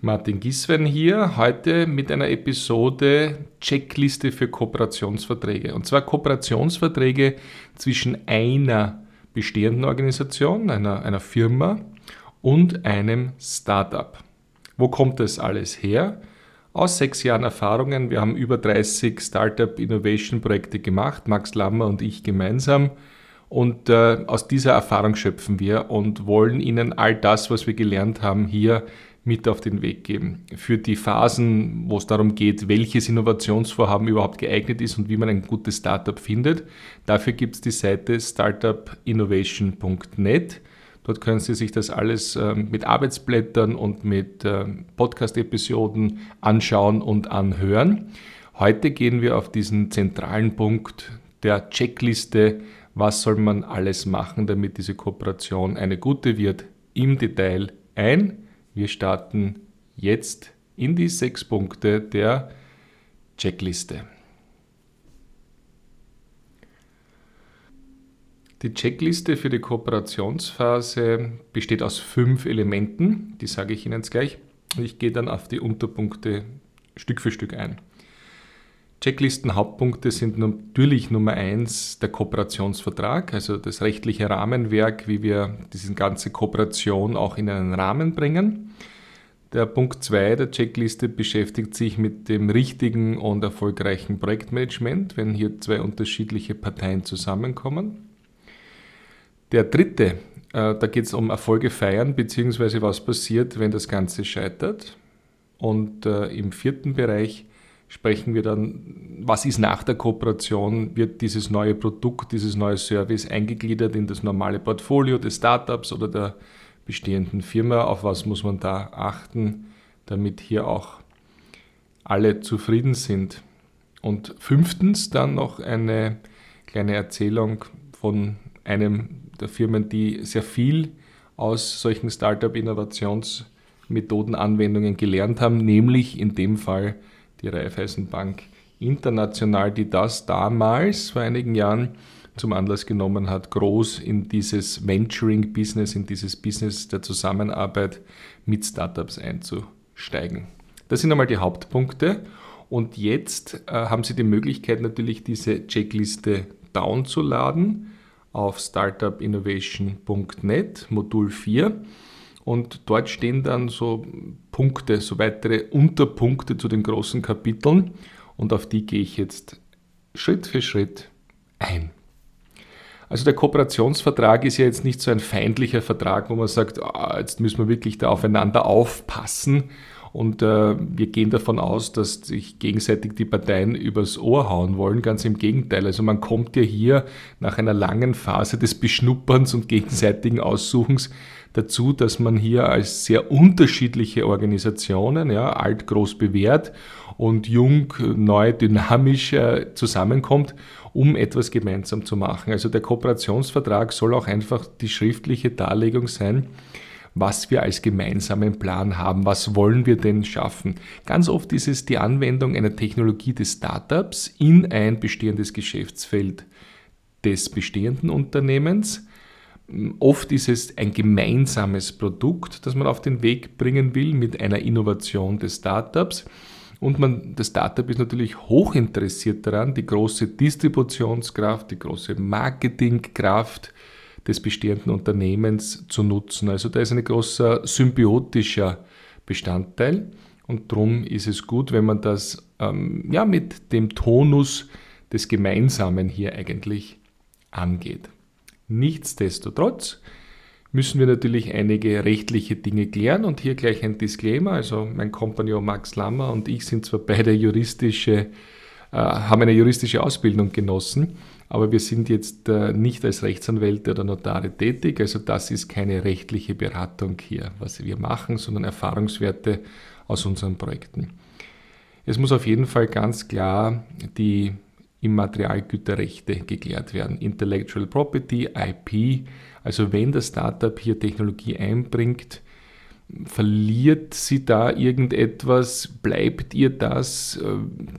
Martin Giswen hier, heute mit einer Episode Checkliste für Kooperationsverträge. Und zwar Kooperationsverträge zwischen einer bestehenden Organisation, einer, einer Firma und einem Startup. Wo kommt das alles her? Aus sechs Jahren Erfahrungen. Wir haben über 30 Startup Innovation Projekte gemacht, Max Lammer und ich gemeinsam. Und äh, aus dieser Erfahrung schöpfen wir und wollen Ihnen all das, was wir gelernt haben, hier mit auf den Weg geben. Für die Phasen, wo es darum geht, welches Innovationsvorhaben überhaupt geeignet ist und wie man ein gutes Startup findet, dafür gibt es die Seite startupinnovation.net. Dort können Sie sich das alles ähm, mit Arbeitsblättern und mit ähm, Podcast-Episoden anschauen und anhören. Heute gehen wir auf diesen zentralen Punkt der Checkliste, was soll man alles machen, damit diese Kooperation eine gute wird, im Detail ein. Wir starten jetzt in die sechs Punkte der Checkliste. Die Checkliste für die Kooperationsphase besteht aus fünf Elementen, die sage ich Ihnen jetzt gleich. Ich gehe dann auf die Unterpunkte Stück für Stück ein. Checklisten-Hauptpunkte sind natürlich Nummer eins der Kooperationsvertrag, also das rechtliche Rahmenwerk, wie wir diese ganze Kooperation auch in einen Rahmen bringen. Der Punkt 2 der Checkliste beschäftigt sich mit dem richtigen und erfolgreichen Projektmanagement, wenn hier zwei unterschiedliche Parteien zusammenkommen. Der dritte, äh, da geht es um Erfolge feiern, beziehungsweise was passiert, wenn das Ganze scheitert. Und äh, im vierten Bereich sprechen wir dann, was ist nach der Kooperation, wird dieses neue Produkt, dieses neue Service eingegliedert in das normale Portfolio des Startups oder der bestehenden Firma, auf was muss man da achten, damit hier auch alle zufrieden sind. Und fünftens dann noch eine kleine Erzählung von einem der Firmen, die sehr viel aus solchen Startup-Innovationsmethoden-Anwendungen gelernt haben, nämlich in dem Fall die Raiffeisenbank International, die das damals vor einigen Jahren zum Anlass genommen hat, groß in dieses Venturing-Business, in dieses Business der Zusammenarbeit mit Startups einzusteigen. Das sind einmal die Hauptpunkte. Und jetzt äh, haben Sie die Möglichkeit, natürlich diese Checkliste downzuladen auf startupinnovation.net, Modul 4. Und dort stehen dann so Punkte, so weitere Unterpunkte zu den großen Kapiteln. Und auf die gehe ich jetzt Schritt für Schritt ein. Also der Kooperationsvertrag ist ja jetzt nicht so ein feindlicher Vertrag, wo man sagt, oh, jetzt müssen wir wirklich da aufeinander aufpassen und äh, wir gehen davon aus, dass sich gegenseitig die Parteien übers Ohr hauen wollen. Ganz im Gegenteil. Also man kommt ja hier nach einer langen Phase des Beschnupperns und gegenseitigen Aussuchens dazu, dass man hier als sehr unterschiedliche Organisationen, ja, alt, groß bewährt und jung, neu, dynamisch äh, zusammenkommt, um etwas gemeinsam zu machen. Also der Kooperationsvertrag soll auch einfach die schriftliche Darlegung sein, was wir als gemeinsamen Plan haben, was wollen wir denn schaffen. Ganz oft ist es die Anwendung einer Technologie des Startups in ein bestehendes Geschäftsfeld des bestehenden Unternehmens. Oft ist es ein gemeinsames Produkt, das man auf den Weg bringen will mit einer Innovation des Startups. Und man, das Startup ist natürlich hoch interessiert daran, die große Distributionskraft, die große Marketingkraft des bestehenden Unternehmens zu nutzen. Also da ist ein großer symbiotischer Bestandteil und darum ist es gut, wenn man das ähm, ja, mit dem Tonus des Gemeinsamen hier eigentlich angeht. Nichtsdestotrotz müssen wir natürlich einige rechtliche Dinge klären und hier gleich ein Disclaimer. Also mein Kompagnon Max Lammer und ich sind zwar beide juristische, äh, haben eine juristische Ausbildung genossen, aber wir sind jetzt äh, nicht als Rechtsanwälte oder Notare tätig. Also das ist keine rechtliche Beratung hier, was wir machen, sondern Erfahrungswerte aus unseren Projekten. Es muss auf jeden Fall ganz klar die Immaterialgüterrechte geklärt werden. Intellectual Property, IP. Also wenn das Startup hier Technologie einbringt, verliert sie da irgendetwas? Bleibt ihr das? Äh,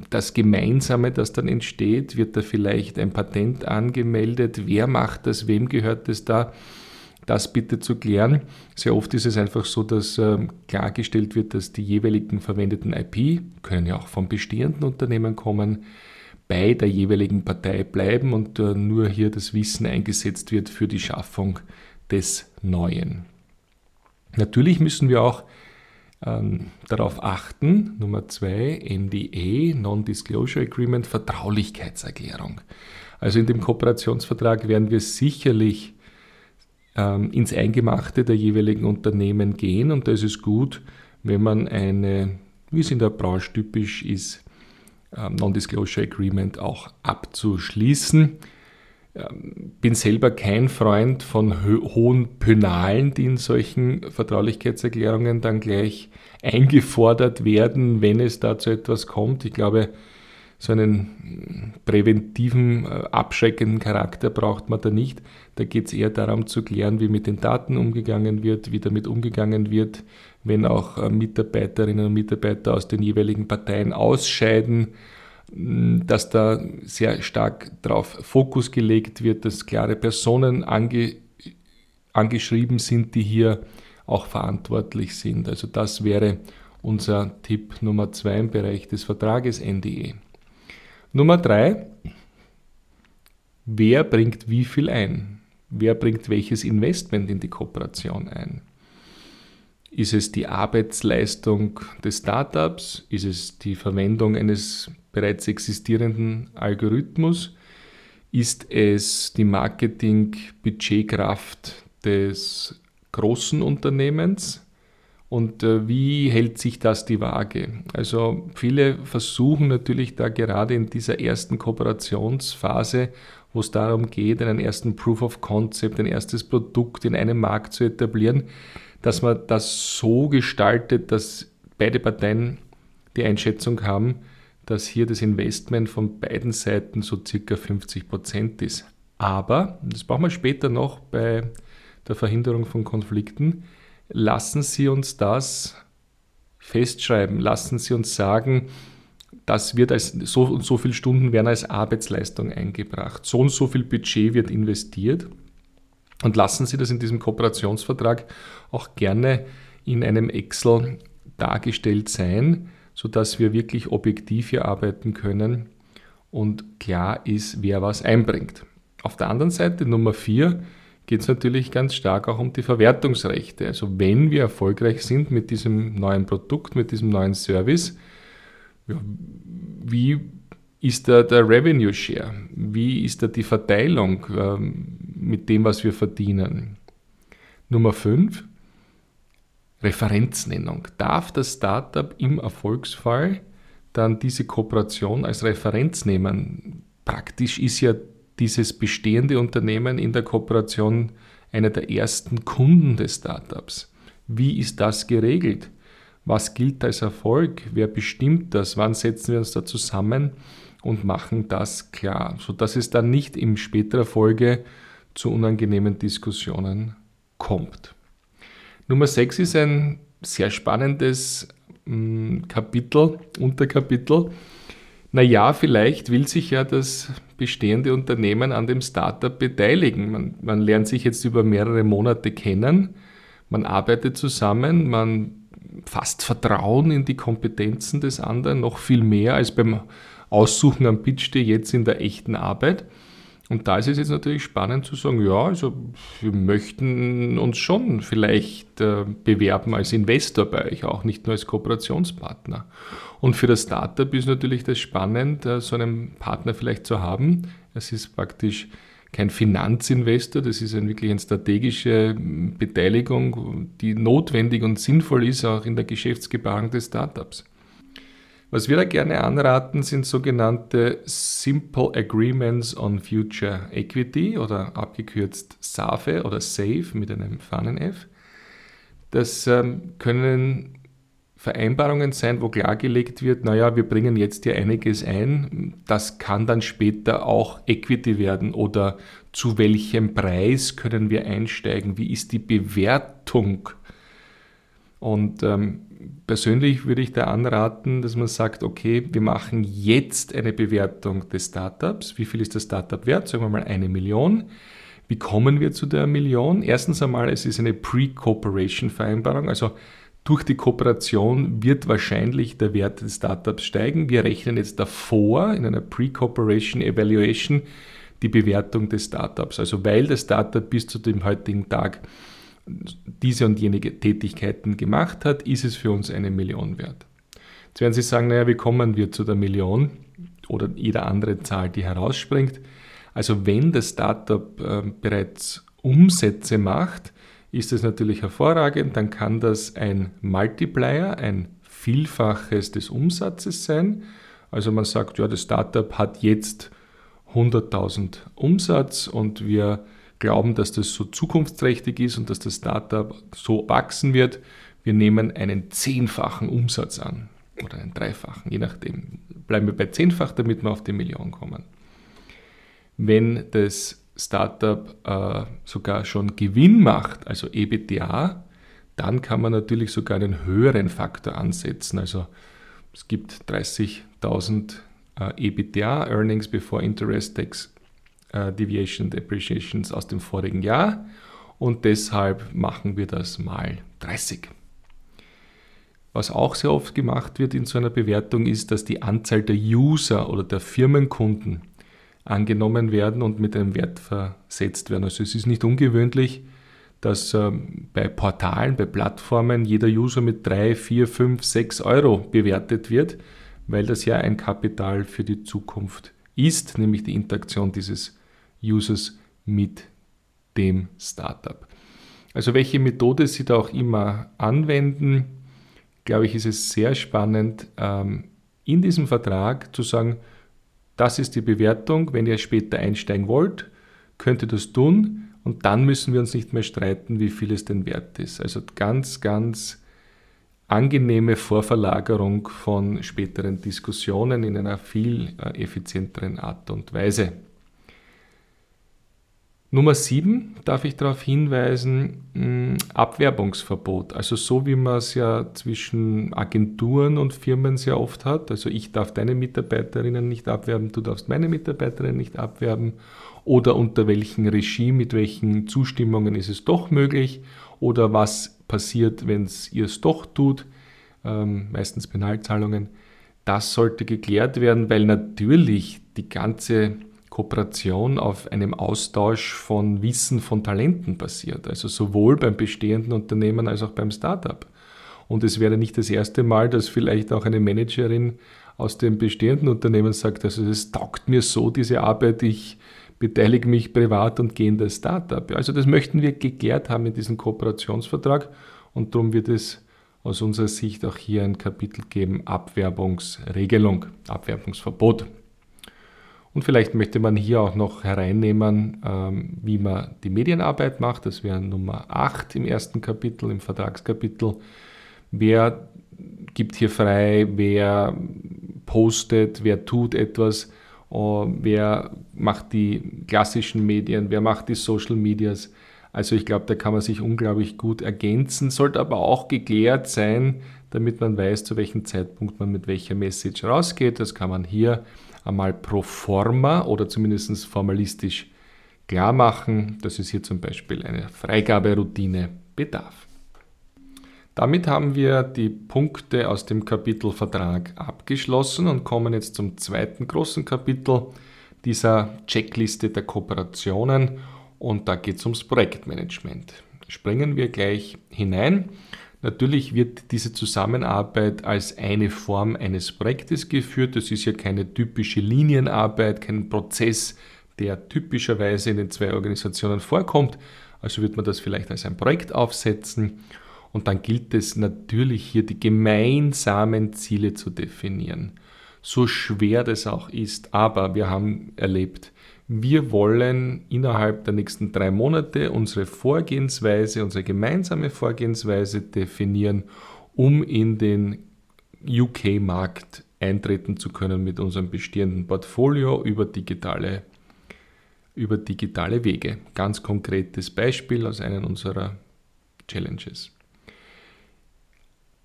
das Gemeinsame, das dann entsteht? Wird da vielleicht ein Patent angemeldet? Wer macht das? Wem gehört es da? das bitte zu klären. Sehr oft ist es einfach so, dass ähm, klargestellt wird, dass die jeweiligen verwendeten IP, können ja auch von bestehenden Unternehmen kommen, bei der jeweiligen Partei bleiben und äh, nur hier das Wissen eingesetzt wird für die Schaffung des Neuen. Natürlich müssen wir auch ähm, darauf achten, Nummer zwei, NDA, Non-Disclosure Agreement, Vertraulichkeitserklärung. Also in dem Kooperationsvertrag werden wir sicherlich ähm, ins Eingemachte der jeweiligen Unternehmen gehen und da ist es gut, wenn man eine, wie es in der Branche typisch ist, Non-Disclosure Agreement auch abzuschließen. Ähm, bin selber kein Freund von hohen Penalen, die in solchen Vertraulichkeitserklärungen dann gleich eingefordert werden, wenn es dazu etwas kommt. Ich glaube, so einen präventiven, äh, abschreckenden Charakter braucht man da nicht. Da geht es eher darum zu klären, wie mit den Daten umgegangen wird, wie damit umgegangen wird, wenn auch äh, Mitarbeiterinnen und Mitarbeiter aus den jeweiligen Parteien ausscheiden, dass da sehr stark darauf Fokus gelegt wird, dass klare Personen ange, angeschrieben sind, die hier auch verantwortlich sind. Also das wäre unser Tipp Nummer zwei im Bereich des Vertrages NDE. Nummer drei, wer bringt wie viel ein? Wer bringt welches Investment in die Kooperation ein? Ist es die Arbeitsleistung des Startups? Ist es die Verwendung eines bereits existierenden Algorithmus? Ist es die Marketing-Budgetkraft des großen Unternehmens? Und äh, wie hält sich das die Waage? Also viele versuchen natürlich da gerade in dieser ersten Kooperationsphase, wo es darum geht, einen ersten Proof of Concept, ein erstes Produkt in einem Markt zu etablieren, dass man das so gestaltet, dass beide Parteien die Einschätzung haben, dass hier das Investment von beiden Seiten so circa 50 Prozent ist. Aber, das brauchen wir später noch bei der Verhinderung von Konflikten, lassen Sie uns das festschreiben, lassen Sie uns sagen, das wird als so und so viele Stunden werden als Arbeitsleistung eingebracht, so und so viel Budget wird investiert. Und lassen Sie das in diesem Kooperationsvertrag auch gerne in einem Excel dargestellt sein, sodass wir wirklich objektiv hier arbeiten können und klar ist, wer was einbringt. Auf der anderen Seite Nummer 4 geht es natürlich ganz stark auch um die Verwertungsrechte. Also wenn wir erfolgreich sind mit diesem neuen Produkt, mit diesem neuen Service, wie ist da der Revenue Share? Wie ist da die Verteilung ähm, mit dem, was wir verdienen? Nummer 5, Referenznennung. Darf das Startup im Erfolgsfall dann diese Kooperation als Referenz nehmen? Praktisch ist ja dieses bestehende Unternehmen in der Kooperation einer der ersten Kunden des Startups. Wie ist das geregelt? Was gilt als Erfolg? Wer bestimmt das? Wann setzen wir uns da zusammen und machen das klar, sodass es dann nicht in späterer Folge zu unangenehmen Diskussionen kommt. Nummer 6 ist ein sehr spannendes hm, Kapitel, Unterkapitel. Naja, vielleicht will sich ja das bestehende Unternehmen an dem Startup beteiligen. Man, man lernt sich jetzt über mehrere Monate kennen, man arbeitet zusammen, man fasst Vertrauen in die Kompetenzen des anderen, noch viel mehr als beim Aussuchen am Pitch Day jetzt in der echten Arbeit. Und da ist es jetzt natürlich spannend zu sagen, ja, also wir möchten uns schon vielleicht äh, bewerben als Investor bei euch, auch nicht nur als Kooperationspartner. Und für das Startup ist natürlich das spannend, äh, so einen Partner vielleicht zu haben. Es ist praktisch kein Finanzinvestor, das ist ein, wirklich eine strategische Beteiligung, die notwendig und sinnvoll ist, auch in der Geschäftsgebaren des Startups. Was wir da gerne anraten, sind sogenannte Simple Agreements on Future Equity oder abgekürzt SAFE oder SAFE mit einem Fahnen-F. Das ähm, können Vereinbarungen sein, wo klargelegt wird, naja, wir bringen jetzt hier einiges ein, das kann dann später auch Equity werden oder zu welchem Preis können wir einsteigen, wie ist die Bewertung und ähm, persönlich würde ich da anraten, dass man sagt, okay, wir machen jetzt eine Bewertung des Startups. Wie viel ist das Startup wert? Sagen wir mal eine Million. Wie kommen wir zu der Million? Erstens einmal, es ist eine Pre-Cooperation-Vereinbarung, also durch die Kooperation wird wahrscheinlich der Wert des Startups steigen. Wir rechnen jetzt davor in einer Pre-Cooperation Evaluation die Bewertung des Startups. Also weil das Startup bis zu dem heutigen Tag diese und jene Tätigkeiten gemacht hat, ist es für uns eine Million wert. Jetzt werden Sie sagen, naja, wie kommen wir zu der Million oder jeder andere Zahl, die herausspringt? Also wenn das Startup äh, bereits Umsätze macht, ist es natürlich hervorragend, dann kann das ein Multiplier, ein Vielfaches des Umsatzes sein. Also man sagt, ja, das Startup hat jetzt 100.000 Umsatz und wir glauben, dass das so zukunftsträchtig ist und dass das Startup so wachsen wird. Wir nehmen einen zehnfachen Umsatz an oder einen dreifachen, je nachdem. Bleiben wir bei zehnfach, damit wir auf die Million kommen. Wenn das Startup äh, sogar schon Gewinn macht, also EBITDA, dann kann man natürlich sogar einen höheren Faktor ansetzen. Also es gibt 30.000 äh, EBITDA, Earnings Before Interest, Tax, äh, Deviation, Depreciations aus dem vorigen Jahr und deshalb machen wir das mal 30. Was auch sehr oft gemacht wird in so einer Bewertung ist, dass die Anzahl der User oder der Firmenkunden angenommen werden und mit einem Wert versetzt werden. Also es ist nicht ungewöhnlich, dass ähm, bei Portalen, bei Plattformen jeder User mit 3, 4, 5, 6 Euro bewertet wird weil das ja ein Kapital für die Zukunft ist, nämlich die Interaktion dieses Users mit dem Startup. Also welche Methode Sie da auch immer anwenden, glaube ich, ist es sehr spannend, ähm, in diesem Vertrag zu sagen, das ist die Bewertung, wenn ihr später einsteigen wollt, könnt ihr das tun und dann müssen wir uns nicht mehr streiten, wie viel es denn wert ist. Also ganz, ganz angenehme Vorverlagerung von späteren Diskussionen in einer viel äh, effizienteren Art und Weise. Nummer 7 darf ich darauf hinweisen, hm, Abwerbungsverbot. Also so wie man es ja zwischen Agenturen und Firmen sehr oft hat. Also ich darf deine Mitarbeiterinnen nicht abwerben, du darfst meine Mitarbeiterinnen nicht abwerben. Oder unter welchem Regime, mit welchen Zustimmungen ist es doch möglich. Oder was passiert, wenn ihr es doch tut, ähm, meistens Penalzahlungen. Das sollte geklärt werden, weil natürlich die ganze Kooperation auf einem Austausch von Wissen, von Talenten basiert. Also sowohl beim bestehenden Unternehmen als auch beim Startup. Und es wäre nicht das erste Mal, dass vielleicht auch eine Managerin aus dem bestehenden Unternehmen sagt, also es taugt mir so diese Arbeit, ich beteilige mich privat und gehe in das Startup. Also das möchten wir geklärt haben in diesem Kooperationsvertrag und darum wird es aus unserer Sicht auch hier ein Kapitel geben, Abwerbungsregelung, Abwerbungsverbot. Und vielleicht möchte man hier auch noch hereinnehmen, ähm, wie man die Medienarbeit macht. Das wäre Nummer 8 im ersten Kapitel, im Vertragskapitel. Wer gibt hier frei, wer postet, wer tut etwas äh, wer macht die klassischen Medien, wer macht die Social Medias. Also ich glaube, da kann man sich unglaublich gut ergänzen, sollte aber auch geklärt sein, damit man weiß, zu welchem Zeitpunkt man mit welcher Message rausgeht. Das kann man hier einmal pro forma oder zumindest formalistisch klar machen, dass es hier zum Beispiel eine Freigaberoutine bedarf. Damit haben wir die Punkte aus dem Kapitel Vertrag abgeschlossen und kommen jetzt zum zweiten großen Kapitel dieser Checkliste der Kooperationen und da geht es ums Projektmanagement. Springen wir gleich hinein. Natürlich wird diese Zusammenarbeit als eine Form eines Projektes geführt. Das ist ja keine typische Linienarbeit, kein Prozess, der typischerweise in den zwei Organisationen vorkommt. Also wird man das vielleicht als ein Projekt aufsetzen und dann gilt es natürlich hier die gemeinsamen Ziele zu definieren. So schwer das auch ist, aber wir haben erlebt, wir wollen innerhalb der nächsten drei Monate unsere Vorgehensweise, unsere gemeinsame Vorgehensweise definieren, um in den UK-Markt eintreten zu können mit unserem bestehenden Portfolio über digitale, über digitale Wege. Ganz konkretes Beispiel aus einem unserer Challenges.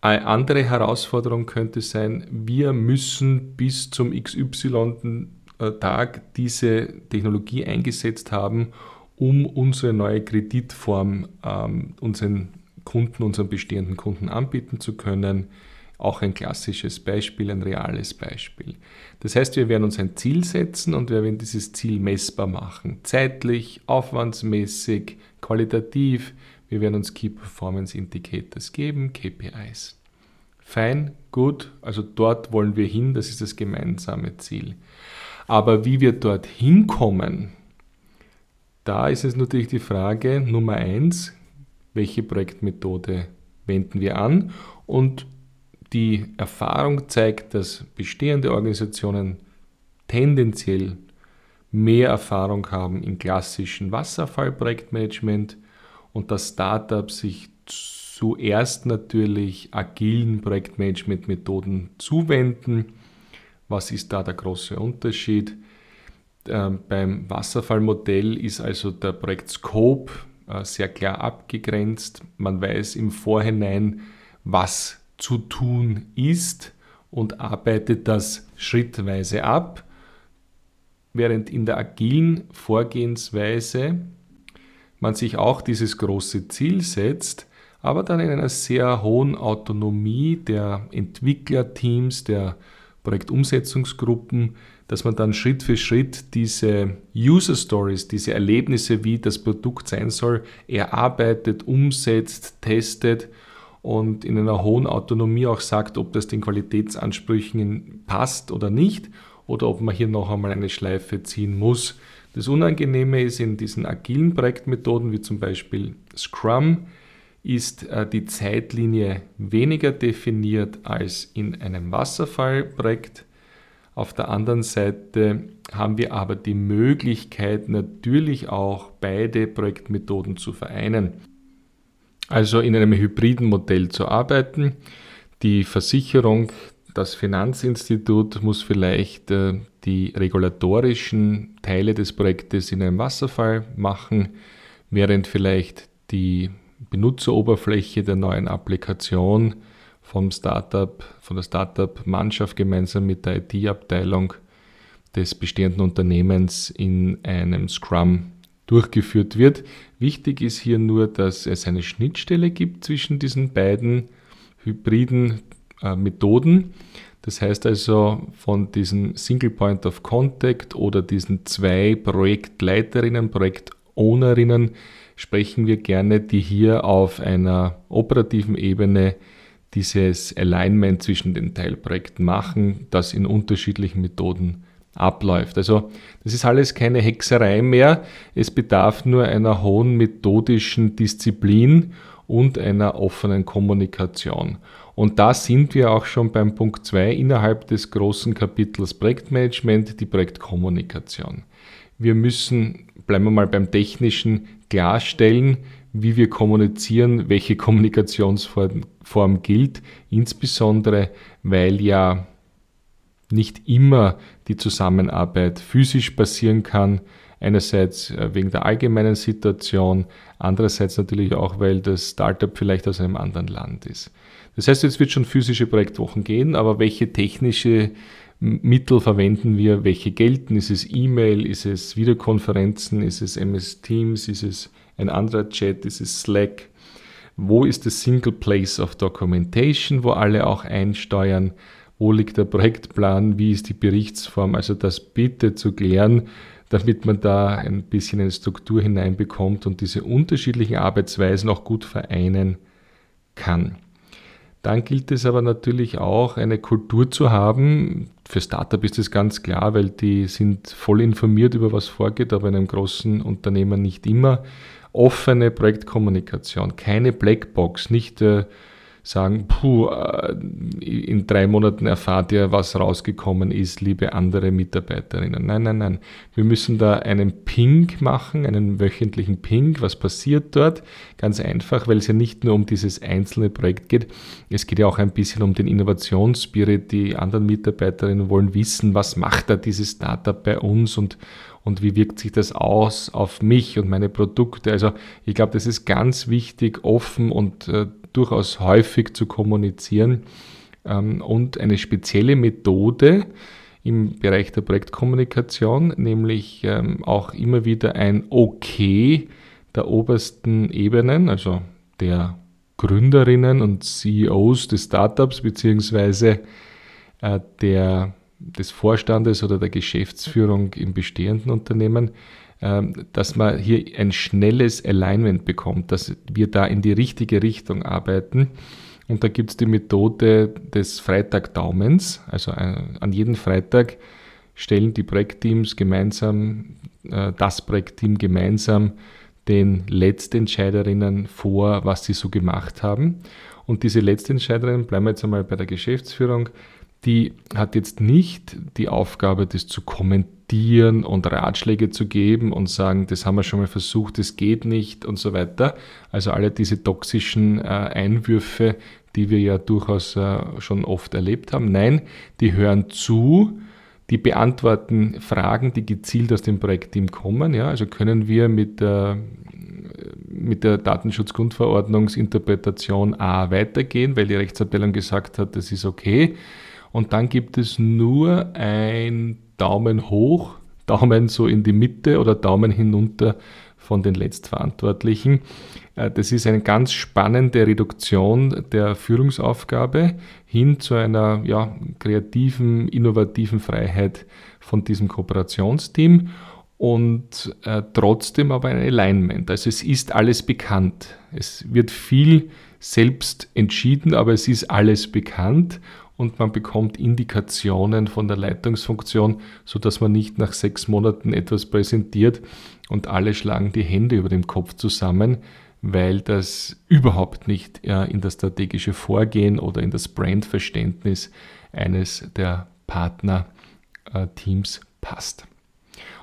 Eine andere Herausforderung könnte sein, wir müssen bis zum XY-Tag diese Technologie eingesetzt haben, um unsere neue Kreditform ähm, unseren Kunden, unseren bestehenden Kunden anbieten zu können. Auch ein klassisches Beispiel, ein reales Beispiel. Das heißt, wir werden uns ein Ziel setzen und wir werden dieses Ziel messbar machen. Zeitlich, aufwandsmäßig, qualitativ. Wir werden uns Key Performance Indicators geben, KPIs. Fein, gut, also dort wollen wir hin, das ist das gemeinsame Ziel. Aber wie wir dort hinkommen, da ist es natürlich die Frage Nummer eins, welche Projektmethode wenden wir an? Und die Erfahrung zeigt, dass bestehende Organisationen tendenziell mehr Erfahrung haben in klassischen Wasserfallprojektmanagement und dass Startups sich zuerst natürlich agilen Projektmanagement-Methoden zuwenden. Was ist da der große Unterschied? Ähm, beim Wasserfallmodell ist also der Projektscope äh, sehr klar abgegrenzt. Man weiß im Vorhinein, was zu tun ist und arbeitet das schrittweise ab, während in der agilen Vorgehensweise man sich auch dieses große Ziel setzt, aber dann in einer sehr hohen Autonomie der Entwicklerteams, der Projektumsetzungsgruppen, dass man dann Schritt für Schritt diese User Stories, diese Erlebnisse, wie das Produkt sein soll, erarbeitet, umsetzt, testet und in einer hohen Autonomie auch sagt, ob das den Qualitätsansprüchen passt oder nicht oder ob man hier noch einmal eine Schleife ziehen muss. Das Unangenehme ist in diesen agilen Projektmethoden wie zum Beispiel Scrum, ist äh, die Zeitlinie weniger definiert als in einem Wasserfallprojekt. Auf der anderen Seite haben wir aber die Möglichkeit, natürlich auch beide Projektmethoden zu vereinen. Also in einem hybriden Modell zu arbeiten. Die Versicherung, das Finanzinstitut muss vielleicht äh, die regulatorischen Teile des Projektes in einem Wasserfall machen, während vielleicht die Benutzeroberfläche der neuen Applikation vom Startup, von der Startup-Mannschaft gemeinsam mit der IT-Abteilung des bestehenden Unternehmens in einem Scrum durchgeführt wird. Wichtig ist hier nur, dass es eine Schnittstelle gibt zwischen diesen beiden hybriden äh, Methoden. Das heißt also, von diesem Single Point of Contact oder diesen zwei Projektleiterinnen, Projektownerinnen sprechen wir gerne, die hier auf einer operativen Ebene dieses Alignment zwischen den Teilprojekten machen, das in unterschiedlichen Methoden abläuft. Also das ist alles keine Hexerei mehr. Es bedarf nur einer hohen methodischen Disziplin und einer offenen Kommunikation. Und da sind wir auch schon beim Punkt 2 innerhalb des großen Kapitels Projektmanagement, die Projektkommunikation. Wir müssen, bleiben wir mal beim technischen, klarstellen, wie wir kommunizieren, welche Kommunikationsform gilt, insbesondere weil ja nicht immer die Zusammenarbeit physisch passieren kann. Einerseits äh, wegen der allgemeinen Situation, andererseits natürlich auch, weil das Startup vielleicht aus einem anderen Land ist. Das heißt, jetzt wird schon physische Projektwochen gehen, aber welche technische Mittel verwenden wir, welche gelten? Ist es E-Mail, ist es Videokonferenzen, ist es MS Teams, ist es ein anderer Chat, ist es Slack? Wo ist das Single Place of Documentation, wo alle auch einsteuern? Wo liegt der Projektplan? Wie ist die Berichtsform? Also das bitte zu klären, damit man da ein bisschen eine Struktur hineinbekommt und diese unterschiedlichen Arbeitsweisen auch gut vereinen kann. Dann gilt es aber natürlich auch, eine Kultur zu haben. Für Startup ist das ganz klar, weil die sind voll informiert über was vorgeht, aber in einem großen Unternehmen nicht immer. Offene Projektkommunikation, keine Blackbox, nicht äh, sagen, puh, äh, in drei Monaten erfahrt ihr, was rausgekommen ist, liebe andere Mitarbeiterinnen. Nein, nein, nein. Wir müssen da einen Ping machen, einen wöchentlichen Ping. Was passiert dort? Ganz einfach, weil es ja nicht nur um dieses einzelne Projekt geht. Es geht ja auch ein bisschen um den Innovationsspirit. Die anderen Mitarbeiterinnen wollen wissen, was macht da dieses Startup bei uns und, und wie wirkt sich das aus auf mich und meine Produkte. Also ich glaube, das ist ganz wichtig, offen und äh, durchaus häufig zu kommunizieren. Ähm, und eine spezielle Methode im Bereich der Projektkommunikation, nämlich ähm, auch immer wieder ein Okay der obersten Ebenen, also der Gründerinnen und CEOs des Startups beziehungsweise äh, der, des Vorstandes oder der Geschäftsführung im bestehenden Unternehmen, dass man hier ein schnelles Alignment bekommt, dass wir da in die richtige Richtung arbeiten. Und da gibt es die Methode des Freitagdaumens. Also äh, an jedem Freitag stellen die Projektteams gemeinsam, äh, das Projektteam gemeinsam den Letztentscheiderinnen vor, was sie so gemacht haben. Und diese Letztentscheiderin, bleiben wir jetzt einmal bei der Geschäftsführung, die hat jetzt nicht die Aufgabe, das zu kommentieren und Ratschläge zu geben und sagen, das haben wir schon mal versucht, das geht nicht und so weiter. Also alle diese toxischen äh, Einwürfe, die wir ja durchaus äh, schon oft erlebt haben. Nein, die hören zu, die beantworten Fragen, die gezielt aus dem Projektteam kommen. Ja, also können wir mit der, mit der Datenschutzgrundverordnungsinterpretation A weitergehen, weil die Rechtsabteilung gesagt hat, das ist okay. Und dann gibt es nur ein Daumen hoch, Daumen so in die Mitte oder Daumen hinunter von den Letztverantwortlichen. Äh, das ist eine ganz spannende Reduktion der Führungsaufgabe hin zu einer ja, kreativen, innovativen Freiheit von diesem Kooperationsteam und äh, trotzdem aber ein Alignment. Also es ist alles bekannt. Es wird viel selbst entschieden, aber es ist alles bekannt und man bekommt Indikationen von der Leitungsfunktion, sodass man nicht nach sechs Monaten etwas präsentiert und alle schlagen die Hände über dem Kopf zusammen, weil das überhaupt nicht in das strategische Vorgehen oder in das Brandverständnis eines der Partnerteams passt.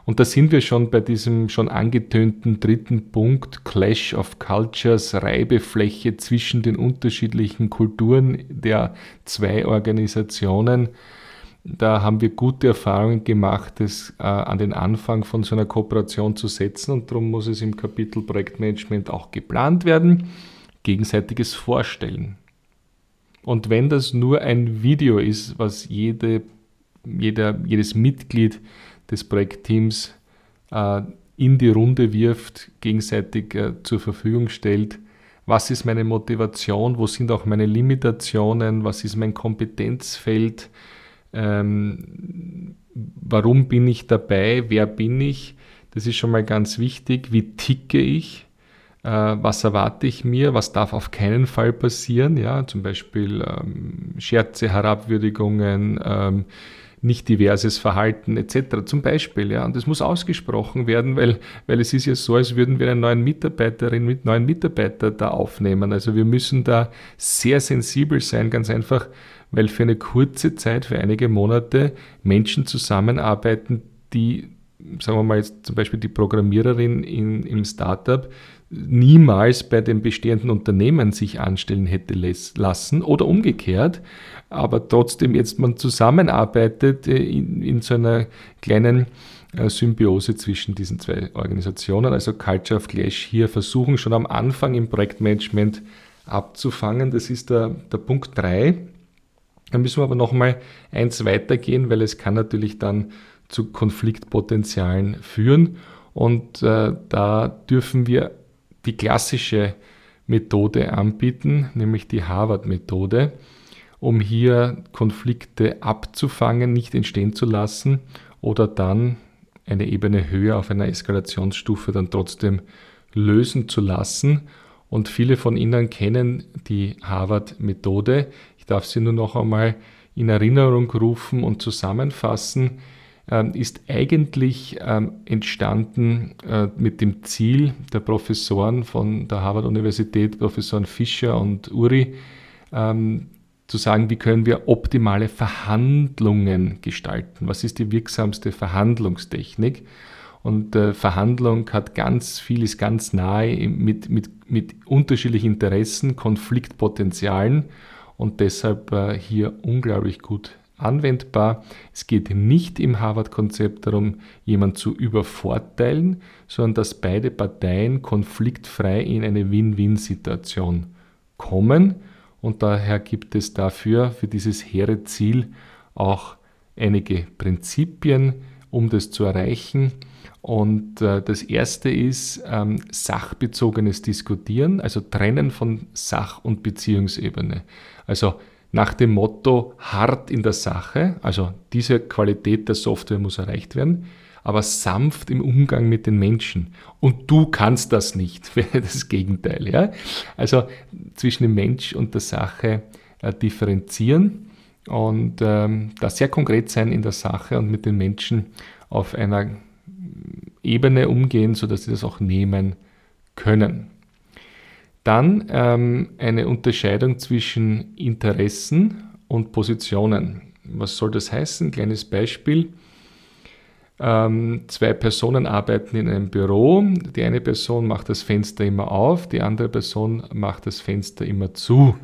Und da sind wir schon bei diesem schon angetönten dritten Punkt, Clash of Cultures, Reibefläche zwischen den unterschiedlichen Kulturen der zwei Organisationen. Da haben wir gute Erfahrungen gemacht, das äh, an den Anfang von so einer Kooperation zu setzen und darum muss es im Kapitel Projektmanagement auch geplant werden. Gegenseitiges Vorstellen. Und wenn das nur ein Video ist, was jede, jeder, jedes Mitglied des Projektteams äh, in die Runde wirft, gegenseitig äh, zur Verfügung stellt. Was ist meine Motivation? Wo sind auch meine Limitationen? Was ist mein Kompetenzfeld? Ähm, warum bin ich dabei? Wer bin ich? Das ist schon mal ganz wichtig. Wie ticke ich? Äh, was erwarte ich mir? Was darf auf keinen Fall passieren? Ja, zum Beispiel ähm, Scherze, Herabwürdigungen, ähm, nicht diverses Verhalten etc. zum Beispiel. Ja. Und das muss ausgesprochen werden, weil, weil es ist ja so, als würden wir einen neuen Mitarbeiterin mit neuen Mitarbeiter da aufnehmen. Also wir müssen da sehr sensibel sein, ganz einfach, weil für eine kurze Zeit, für einige Monate Menschen zusammenarbeiten, die sagen wir mal jetzt zum Beispiel die Programmiererin in, im Startup, niemals bei dem bestehenden Unternehmen sich anstellen hätte lassen oder umgekehrt, aber trotzdem jetzt man zusammenarbeitet äh, in, in so einer kleinen äh, Symbiose zwischen diesen zwei Organisationen, also Culture of Clash hier versuchen schon am Anfang im Projektmanagement abzufangen. Das ist der, der Punkt 3. Da müssen wir aber nochmal eins weitergehen, weil es kann natürlich dann zu Konfliktpotenzialen führen und äh, da dürfen wir die klassische Methode anbieten, nämlich die Harvard-Methode, um hier Konflikte abzufangen, nicht entstehen zu lassen oder dann eine Ebene höher auf einer Eskalationsstufe dann trotzdem lösen zu lassen. Und viele von Ihnen kennen die Harvard-Methode. Ich darf sie nur noch einmal in Erinnerung rufen und zusammenfassen. Ähm, ist eigentlich ähm, entstanden äh, mit dem Ziel der Professoren von der Harvard-Universität, Professoren Fischer und Uri, ähm, zu sagen, wie können wir optimale Verhandlungen gestalten? Was ist die wirksamste Verhandlungstechnik? Und äh, Verhandlung hat ganz viel, ist ganz nahe mit, mit, mit unterschiedlichen Interessen, Konfliktpotenzialen und deshalb äh, hier unglaublich gut anwendbar. Es geht nicht im Harvard-Konzept darum, jemanden zu übervorteilen, sondern dass beide Parteien konfliktfrei in eine Win-Win-Situation kommen. Und daher gibt es dafür, für dieses hehre Ziel, auch einige Prinzipien, um das zu erreichen. Und äh, das erste ist ähm, sachbezogenes Diskutieren, also Trennen von Sach- und Beziehungsebene. Also nach dem Motto hart in der Sache, also diese Qualität der Software muss erreicht werden, aber sanft im Umgang mit den Menschen. Und du kannst das nicht, wäre das Gegenteil. Ja? Also zwischen dem Mensch und der Sache äh, differenzieren und ähm, da sehr konkret sein in der Sache und mit den Menschen auf einer Ebene umgehen, sodass sie das auch nehmen können. Dann ähm, eine Unterscheidung zwischen Interessen und Positionen. Was soll das heißen? Kleines Beispiel. Ähm, zwei Personen arbeiten in einem Büro. Die eine Person macht das Fenster immer auf, die andere Person macht das Fenster immer zu.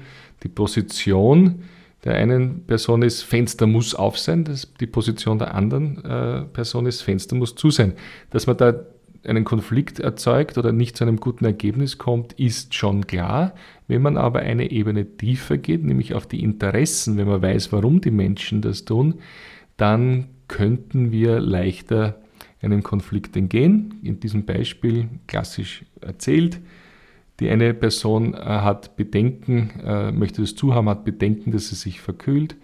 Die Position der einen Person ist, Fenster muss auf sein, das, die Position der anderen äh, Person ist, Fenster muss zu sein. Dass man da einen Konflikt erzeugt oder nicht zu einem guten Ergebnis kommt, ist schon klar. Wenn man aber eine Ebene tiefer geht, nämlich auf die Interessen, wenn man weiß, warum die Menschen das tun, dann könnten wir leichter einem Konflikt entgehen. In diesem Beispiel klassisch erzählt. Die eine Person äh, hat Bedenken, äh, möchte das zuhaben, hat Bedenken, dass sie sich verkühlt.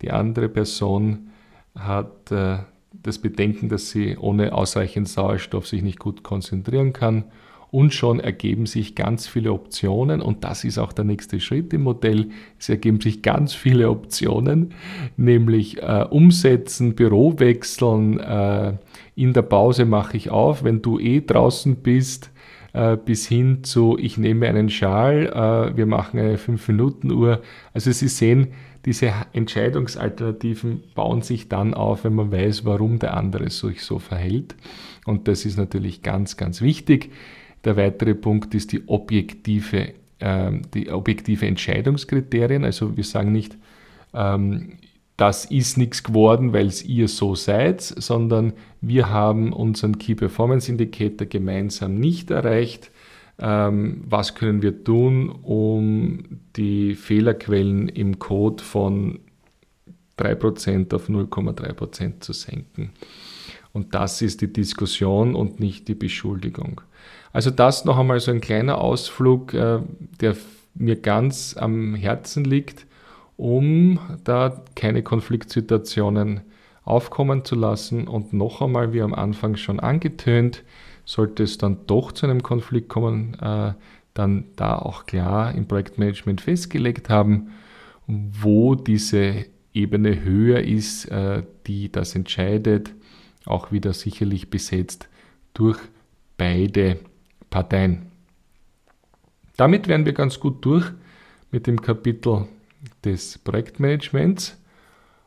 Die andere Person hat äh, das Bedenken, dass sie ohne ausreichend Sauerstoff sich nicht gut konzentrieren kann. Und schon ergeben sich ganz viele Optionen und das ist auch der nächste Schritt im Modell. Es ergeben sich ganz viele Optionen, nämlich äh, umsetzen, Büro wechseln, äh, in der Pause mache ich auf, wenn du eh draußen bist, äh, bis hin zu ich nehme einen Schal, äh, wir machen eine 5-Minuten-Uhr. Also Sie sehen, diese Entscheidungsalternativen bauen sich dann auf, wenn man weiß, warum der andere sich so verhält. Und das ist natürlich ganz, ganz wichtig. Der weitere Punkt ist die objektive, äh, die objektive Entscheidungskriterien. Also wir sagen nicht, ähm, das ist nichts geworden, weil es ihr so seid, sondern wir haben unseren Key Performance Indicator gemeinsam nicht erreicht. Ähm, was können wir tun, um die Fehlerquellen im Code von 3% auf 0,3% zu senken? Und das ist die Diskussion und nicht die Beschuldigung. Also das noch einmal so ein kleiner Ausflug, äh, der mir ganz am Herzen liegt, um da keine Konfliktsituationen aufkommen zu lassen. Und noch einmal, wie am Anfang schon angetönt, sollte es dann doch zu einem Konflikt kommen, äh, dann da auch klar im Projektmanagement festgelegt haben, wo diese Ebene höher ist, äh, die das entscheidet, auch wieder sicherlich besetzt durch beide Parteien. Damit wären wir ganz gut durch mit dem Kapitel des Projektmanagements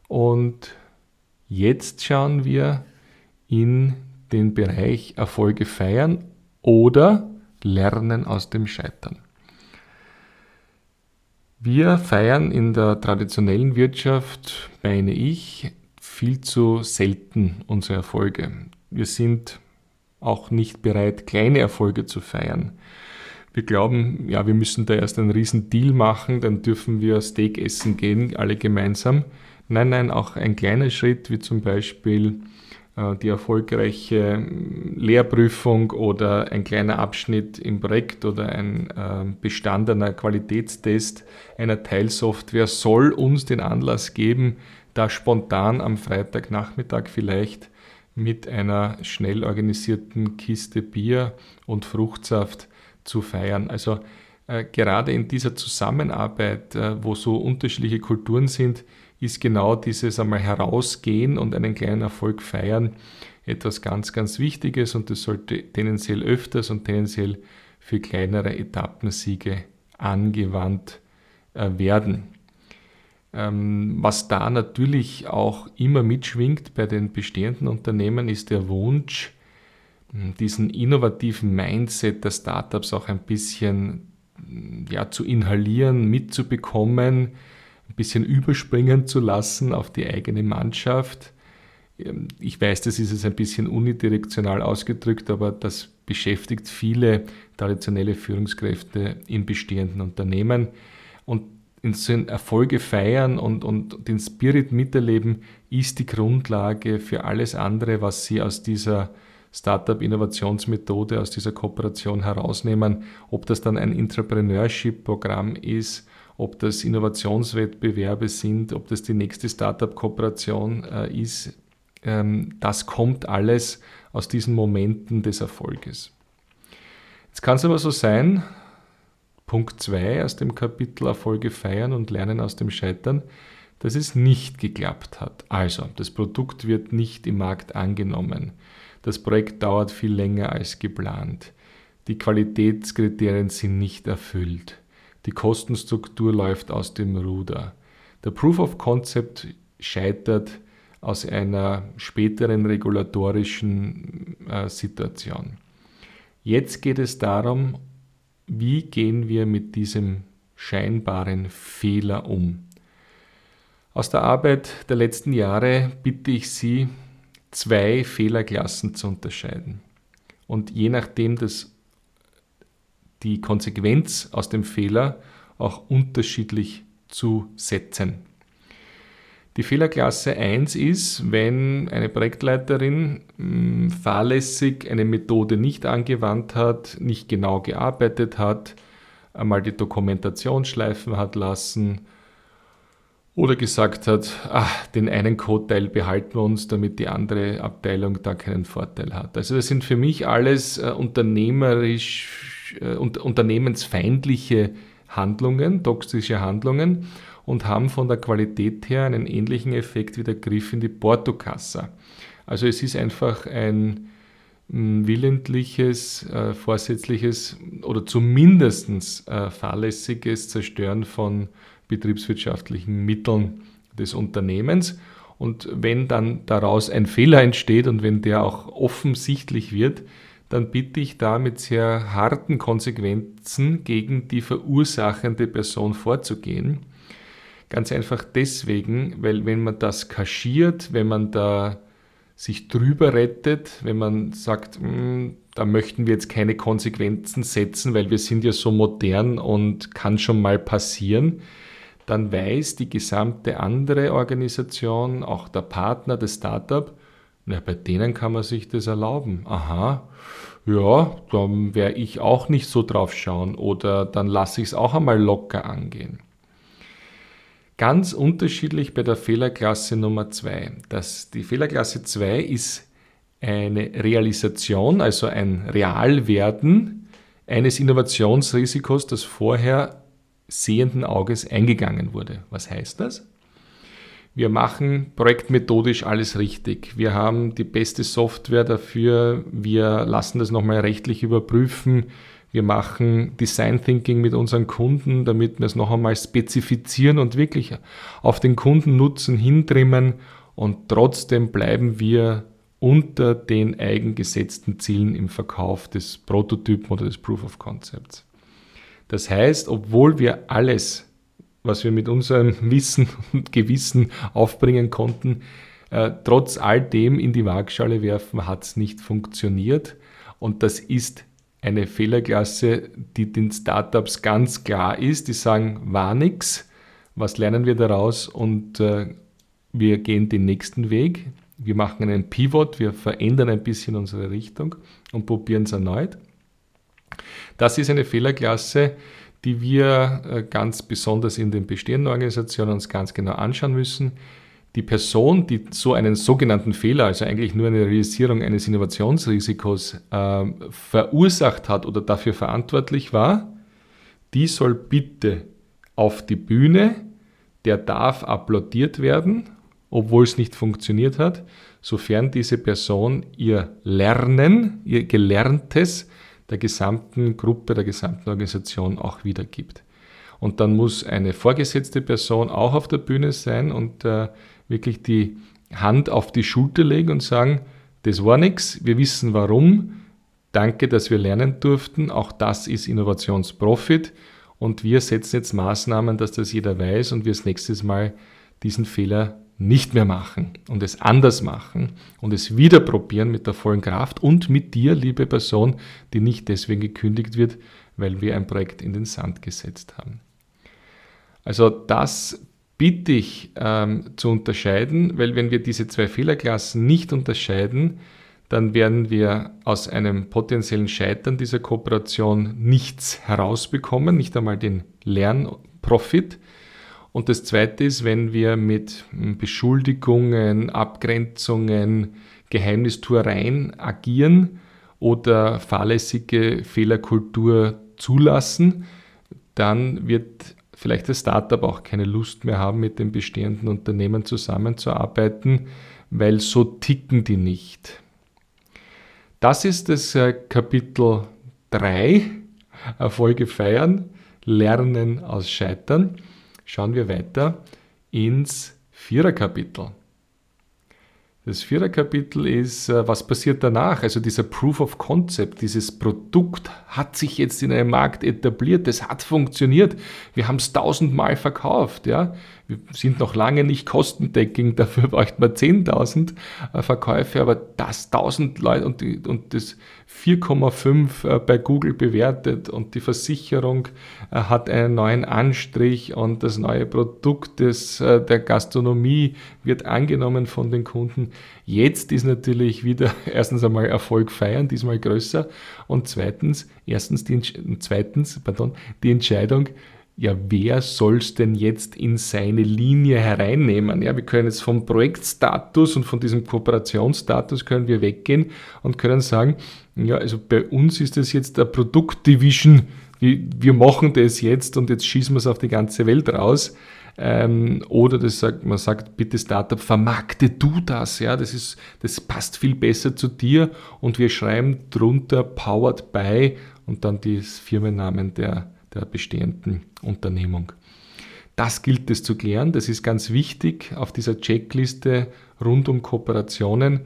und jetzt schauen wir in den Bereich Erfolge feiern oder Lernen aus dem Scheitern. Wir feiern in der traditionellen Wirtschaft, meine ich, viel zu selten unsere Erfolge. Wir sind auch nicht bereit, kleine Erfolge zu feiern. Wir glauben, ja, wir müssen da erst einen riesen Deal machen, dann dürfen wir Steak essen gehen, alle gemeinsam. Nein, nein, auch ein kleiner Schritt, wie zum Beispiel die erfolgreiche Lehrprüfung oder ein kleiner Abschnitt im Projekt oder ein äh, bestandener Qualitätstest einer Teilsoftware soll uns den Anlass geben, da spontan am Freitagnachmittag vielleicht mit einer schnell organisierten Kiste Bier und Fruchtsaft zu feiern. Also äh, gerade in dieser Zusammenarbeit, äh, wo so unterschiedliche Kulturen sind, ist genau dieses einmal herausgehen und einen kleinen Erfolg feiern etwas ganz, ganz Wichtiges und das sollte tendenziell öfters und tendenziell für kleinere Etappensiege angewandt äh, werden. Ähm, was da natürlich auch immer mitschwingt bei den bestehenden Unternehmen, ist der Wunsch, diesen innovativen Mindset der Startups auch ein bisschen ja, zu inhalieren, mitzubekommen, ein bisschen überspringen zu lassen auf die eigene Mannschaft. Ähm, ich weiß, das ist jetzt ein bisschen unidirektional ausgedrückt, aber das beschäftigt viele traditionelle Führungskräfte in bestehenden Unternehmen. Und in Erfolge feiern und, und den Spirit miterleben, ist die Grundlage für alles andere, was Sie aus dieser Startup-Innovationsmethode, aus dieser Kooperation herausnehmen. Ob das dann ein Entrepreneurship-Programm ist, ob das Innovationswettbewerbe sind, ob das die nächste Startup-Kooperation äh, ist, ähm, das kommt alles aus diesen Momenten des Erfolges. Jetzt kann es aber so sein, Punkt 2 aus dem Kapitel Erfolge feiern und lernen aus dem Scheitern, dass es nicht geklappt hat. Also, das Produkt wird nicht im Markt angenommen. Das Projekt dauert viel länger als geplant. Die Qualitätskriterien sind nicht erfüllt. Die Kostenstruktur läuft aus dem Ruder. Der Proof of Concept scheitert aus einer späteren regulatorischen äh, Situation. Jetzt geht es darum, wie gehen wir mit diesem scheinbaren Fehler um. Aus der Arbeit der letzten Jahre bitte ich Sie, zwei Fehlerklassen zu unterscheiden. Und je nachdem das, die Konsequenz aus dem Fehler auch unterschiedlich zu setzen. Die Fehlerklasse 1 ist, wenn eine Projektleiterin mh, hm, fahrlässig eine Methode nicht angewandt hat, nicht genau gearbeitet hat, einmal die Dokumentation schleifen hat lassen oder gesagt hat, ach, den einen Codeteil behalten wir uns, damit die andere Abteilung da keinen Vorteil hat. Also das sind für mich alles äh, unternehmerisch, äh, unternehmensfeindliche Handlungen, toxische Handlungen und haben von der Qualität her einen ähnlichen Effekt wie der Griff in die Portokasse. Also es ist einfach ein mm, willentliches, äh, vorsätzliches oder zumindest äh, fahrlässiges Zerstören von betriebswirtschaftlichen Mitteln des Unternehmens. Und wenn dann daraus ein Fehler entsteht und wenn der auch offensichtlich wird, dann bitte ich da mit sehr harten Konsequenzen gegen die verursachende Person vorzugehen. Ganz einfach deswegen, weil wenn man das kaschiert, wenn man da sich drüber rettet, wenn man sagt, hm, da möchten wir jetzt keine Konsequenzen setzen, weil wir sind ja so modern und kann schon mal passieren, dann weiß die gesamte andere Organisation, auch der Partner des Startup, na, bei denen kann man sich das erlauben. Aha, ja, dann werde ich auch nicht so drauf schauen oder dann lasse ich es auch einmal locker angehen. Ganz unterschiedlich bei der Fehlerklasse Nummer 2. die Fehlerklasse 2 ist eine Realisation, also ein Realwerden eines Innovationsrisikos, das vorher sehenden Auges eingegangen wurde. Was heißt das? Wir machen projektmethodisch alles richtig. Wir haben die beste Software dafür. Wir lassen das nochmal rechtlich überprüfen. Wir machen Design Thinking mit unseren Kunden, damit wir es noch einmal spezifizieren und wirklich auf den Kundennutzen hintrimmen. Und trotzdem bleiben wir unter den eigengesetzten Zielen im Verkauf des Prototypen oder des Proof of Concepts. Das heißt, obwohl wir alles, was wir mit unserem Wissen und Gewissen aufbringen konnten, äh, trotz all dem in die Waagschale werfen, hat es nicht funktioniert. Und das ist eine Fehlerklasse, die den Startups ganz klar ist. Die sagen, war nichts, was lernen wir daraus und äh, wir gehen den nächsten Weg. Wir machen einen Pivot, wir verändern ein bisschen unsere Richtung und probieren es erneut. Das ist eine Fehlerklasse, die wir äh, ganz besonders in den bestehenden Organisationen uns ganz genau anschauen müssen. Die Person, die so einen sogenannten Fehler, also eigentlich nur eine Realisierung eines Innovationsrisikos äh, verursacht hat oder dafür verantwortlich war, die soll bitte auf die Bühne, der darf applaudiert werden, obwohl es nicht funktioniert hat, sofern diese Person ihr Lernen, ihr Gelerntes der gesamten Gruppe, der gesamten Organisation auch wiedergibt. Und dann muss eine vorgesetzte Person auch auf der Bühne sein und äh, wirklich die Hand auf die Schulter legen und sagen, das war nichts, wir wissen warum, danke, dass wir lernen durften, auch das ist Innovationsprofit. Und wir setzen jetzt Maßnahmen, dass das jeder weiß und wir das nächste Mal diesen Fehler nicht mehr machen und es anders machen und es wieder probieren mit der vollen Kraft und mit dir, liebe Person, die nicht deswegen gekündigt wird, weil wir ein Projekt in den Sand gesetzt haben. Also das bitte ich ähm, zu unterscheiden, weil wenn wir diese zwei Fehlerklassen nicht unterscheiden, dann werden wir aus einem potenziellen Scheitern dieser Kooperation nichts herausbekommen, nicht einmal den Lernprofit. Und das Zweite ist, wenn wir mit Beschuldigungen, Abgrenzungen, Geheimnistuereien agieren oder fahrlässige Fehlerkultur zulassen, dann wird vielleicht das Startup auch keine Lust mehr haben, mit den bestehenden Unternehmen zusammenzuarbeiten, weil so ticken die nicht. Das ist das äh, Kapitel 3, Erfolge feiern, Lernen aus Scheitern. Schauen wir weiter ins Viererkapitel. Das vierte Kapitel ist, äh, was passiert danach? Also dieser Proof of Concept, dieses Produkt hat sich jetzt in einem Markt etabliert, das hat funktioniert. Wir haben es tausendmal verkauft. Ja? Wir sind noch lange nicht kostendeckend, dafür bräuchten wir 10.000 äh, Verkäufe, aber das 1000 Leute und, die, und das 4,5 äh, bei Google bewertet und die Versicherung äh, hat einen neuen Anstrich und das neue Produkt des, der Gastronomie wird angenommen von den Kunden. Jetzt ist natürlich wieder erstens einmal Erfolg feiern, diesmal größer und zweitens, erstens die, zweitens, pardon, die Entscheidung, ja, wer soll es denn jetzt in seine Linie hereinnehmen? Ja, wir können jetzt vom Projektstatus und von diesem Kooperationsstatus können wir weggehen und können sagen, ja, also bei uns ist das jetzt der Produktdivision, wir machen das jetzt und jetzt schießen wir es auf die ganze Welt raus. Ähm, oder das sagt, man sagt, bitte Startup, vermarkte du das, ja, das ist, das passt viel besser zu dir und wir schreiben drunter powered by und dann die Firmennamen der der bestehenden Unternehmung. Das gilt es zu klären, das ist ganz wichtig auf dieser Checkliste rund um Kooperationen.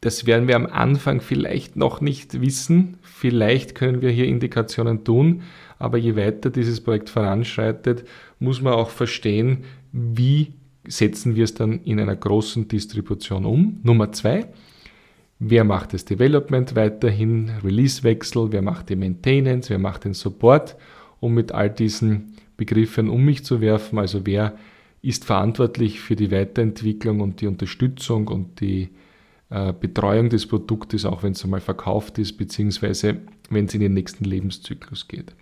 Das werden wir am Anfang vielleicht noch nicht wissen, vielleicht können wir hier Indikationen tun, aber je weiter dieses Projekt voranschreitet, muss man auch verstehen, wie setzen wir es dann in einer großen Distribution um. Nummer zwei, Wer macht das Development weiterhin, Releasewechsel, wer macht die Maintenance, wer macht den Support, um mit all diesen Begriffen um mich zu werfen. Also wer ist verantwortlich für die Weiterentwicklung und die Unterstützung und die äh, Betreuung des Produktes, auch wenn es einmal verkauft ist, beziehungsweise wenn es in den nächsten Lebenszyklus geht.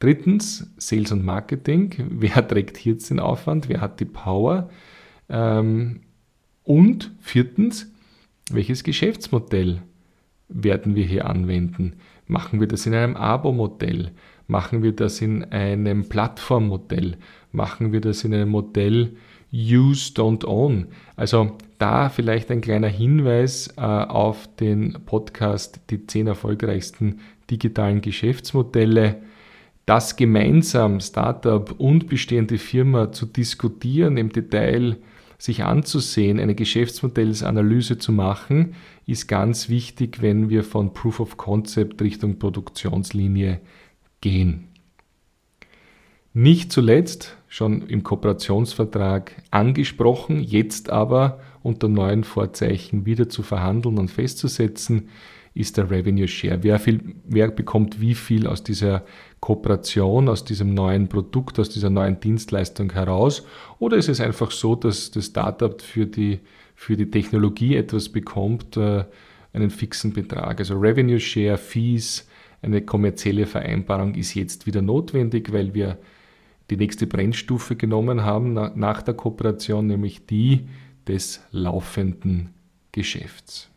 Drittens, Sales und Marketing. Wer trägt hier jetzt den Aufwand? Wer hat die Power? Ähm, und viertens, welches Geschäftsmodell werden wir hier anwenden? Machen wir das in einem Abo-Modell? Machen wir das in einem Plattformmodell? Machen wir das in einem Modell Use, Don't Own? Also da vielleicht ein kleiner Hinweis äh, auf den Podcast Die 10 erfolgreichsten digitalen Geschäftsmodelle. Das gemeinsam Startup und bestehende Firma zu diskutieren im Detail sich anzusehen, eine Geschäftsmodellsanalyse zu machen, ist ganz wichtig, wenn wir von Proof of Concept Richtung Produktionslinie gehen. Nicht zuletzt schon im Kooperationsvertrag angesprochen, jetzt aber unter neuen Vorzeichen wieder zu verhandeln und festzusetzen, ist der Revenue Share. Wer, viel, wer bekommt wie viel aus dieser Kooperation, aus diesem neuen Produkt, aus dieser neuen Dienstleistung heraus? Oder ist es einfach so, dass das Startup für die, für die Technologie etwas bekommt, äh, einen fixen Betrag? Also Revenue Share, Fees, eine kommerzielle Vereinbarung ist jetzt wieder notwendig, weil wir die nächste Brennstufe genommen haben nach der Kooperation, nämlich die des laufenden Geschäfts.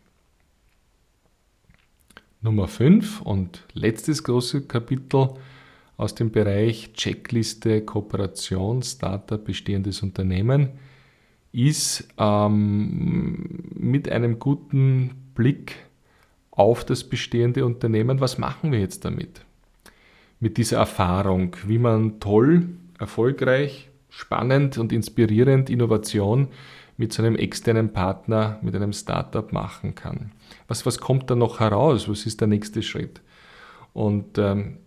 Nummer 5 und letztes große Kapitel aus dem Bereich Checkliste, Kooperation, Startup, bestehendes Unternehmen ist ähm, mit einem guten Blick auf das bestehende Unternehmen, was machen wir jetzt damit? Mit dieser Erfahrung, wie man toll, erfolgreich, spannend und inspirierend Innovation mit so einem externen Partner, mit einem Startup machen kann. Was, was kommt da noch heraus? Was ist der nächste Schritt? Und ähm,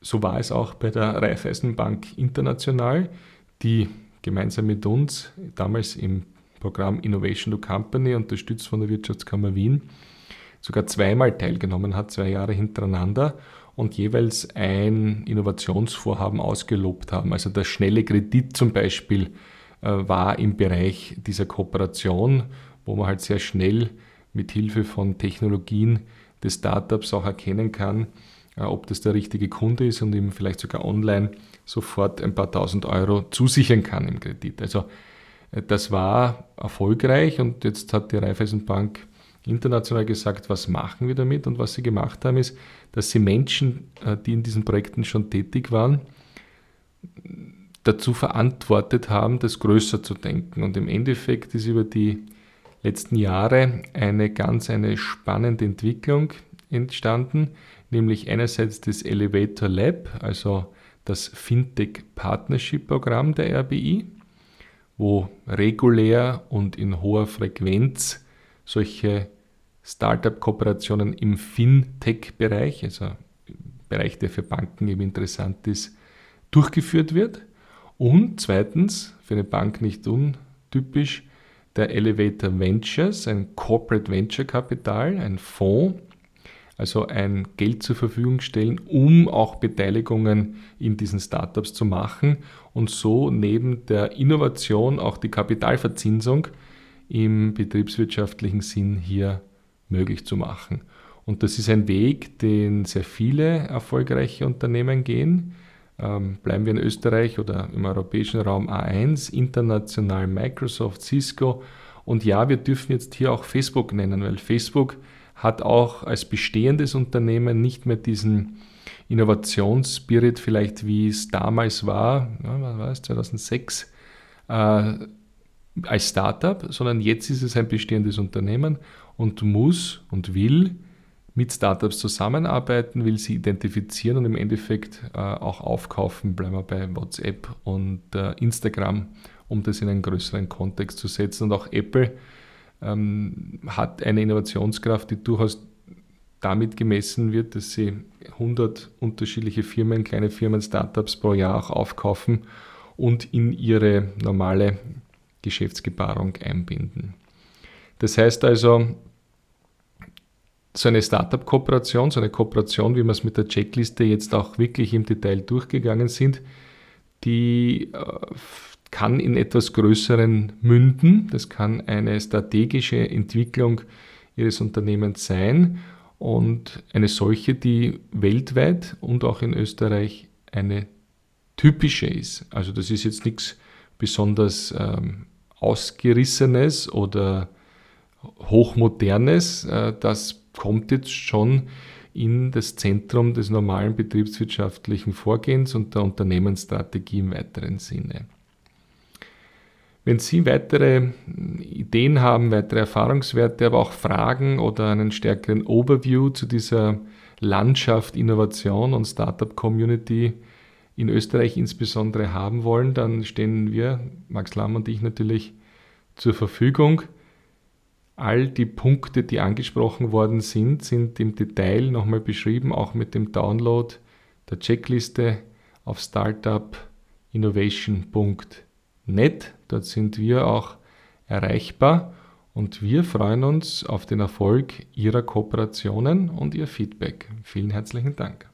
so war es auch bei der Raiffeisenbank International, die gemeinsam mit uns damals im Programm Innovation to Company, unterstützt von der Wirtschaftskammer Wien, sogar zweimal teilgenommen hat, zwei Jahre hintereinander und jeweils ein Innovationsvorhaben ausgelobt haben. Also der schnelle Kredit zum Beispiel äh, war im Bereich dieser Kooperation, wo man halt sehr schnell mit Hilfe von Technologien des Startups auch erkennen kann, äh, ob das der richtige Kunde ist und ihm vielleicht sogar online sofort ein paar tausend Euro zusichern kann im Kredit. Also äh, das war erfolgreich und jetzt hat die Raiffeisenbank international gesagt, was machen wir damit und was sie gemacht haben ist, dass sie Menschen, äh, die in diesen Projekten schon tätig waren, dazu verantwortet haben, das größer zu denken. Und im Endeffekt ist über die letzten Jahre eine ganz eine spannende Entwicklung entstanden, nämlich einerseits das Elevator Lab, also das Fintech Partnership Programm der RBI, wo regulär und in hoher Frequenz solche Startup-Kooperationen im Fintech-Bereich, also Bereich, der für Banken eben interessant ist, durchgeführt wird. Und zweitens, für eine Bank nicht untypisch, der Elevator Ventures, ein Corporate Venture Capital, ein Fonds, also ein Geld zur Verfügung stellen, um auch Beteiligungen in diesen Startups zu machen und so neben der Innovation auch die Kapitalverzinsung im betriebswirtschaftlichen Sinn hier möglich zu machen. Und das ist ein Weg, den sehr viele erfolgreiche Unternehmen gehen. Ähm, bleiben wir in Österreich oder im europäischen Raum A1, international Microsoft, Cisco. Und ja, wir dürfen jetzt hier auch Facebook nennen, weil Facebook hat auch als bestehendes Unternehmen nicht mehr diesen Innovationsspirit, vielleicht wie es damals war, ja, wann war es, 2006, äh, als Startup, sondern jetzt ist es ein bestehendes Unternehmen und muss und will mit Startups zusammenarbeiten, will sie identifizieren und im Endeffekt äh, auch aufkaufen. Bleiben wir bei WhatsApp und äh, Instagram, um das in einen größeren Kontext zu setzen. Und auch Apple ähm, hat eine Innovationskraft, die durchaus damit gemessen wird, dass sie 100 unterschiedliche Firmen, kleine Firmen, Startups pro Jahr auch aufkaufen und in ihre normale Geschäftsgebarung einbinden. Das heißt also, so eine Startup-Kooperation, so eine Kooperation, wie wir es mit der Checkliste jetzt auch wirklich im Detail durchgegangen sind, die äh, kann in etwas größeren münden. Das kann eine strategische Entwicklung Ihres Unternehmens sein und eine solche, die weltweit und auch in Österreich eine typische ist. Also das ist jetzt nichts besonders ähm, ausgerissenes oder hochmodernes. Äh, das kommt jetzt schon in das Zentrum des normalen betriebswirtschaftlichen Vorgehens und der Unternehmensstrategie im weiteren Sinne. Wenn Sie weitere Ideen haben, weitere Erfahrungswerte, aber auch Fragen oder einen stärkeren Overview zu dieser Landschaft Innovation und Startup Community in Österreich insbesondere haben wollen, dann stehen wir, Max Lamm und ich natürlich zur Verfügung. All die Punkte, die angesprochen worden sind, sind im Detail nochmal beschrieben, auch mit dem Download der Checkliste auf startupinnovation.net. Dort sind wir auch erreichbar und wir freuen uns auf den Erfolg Ihrer Kooperationen und Ihr Feedback. Vielen herzlichen Dank.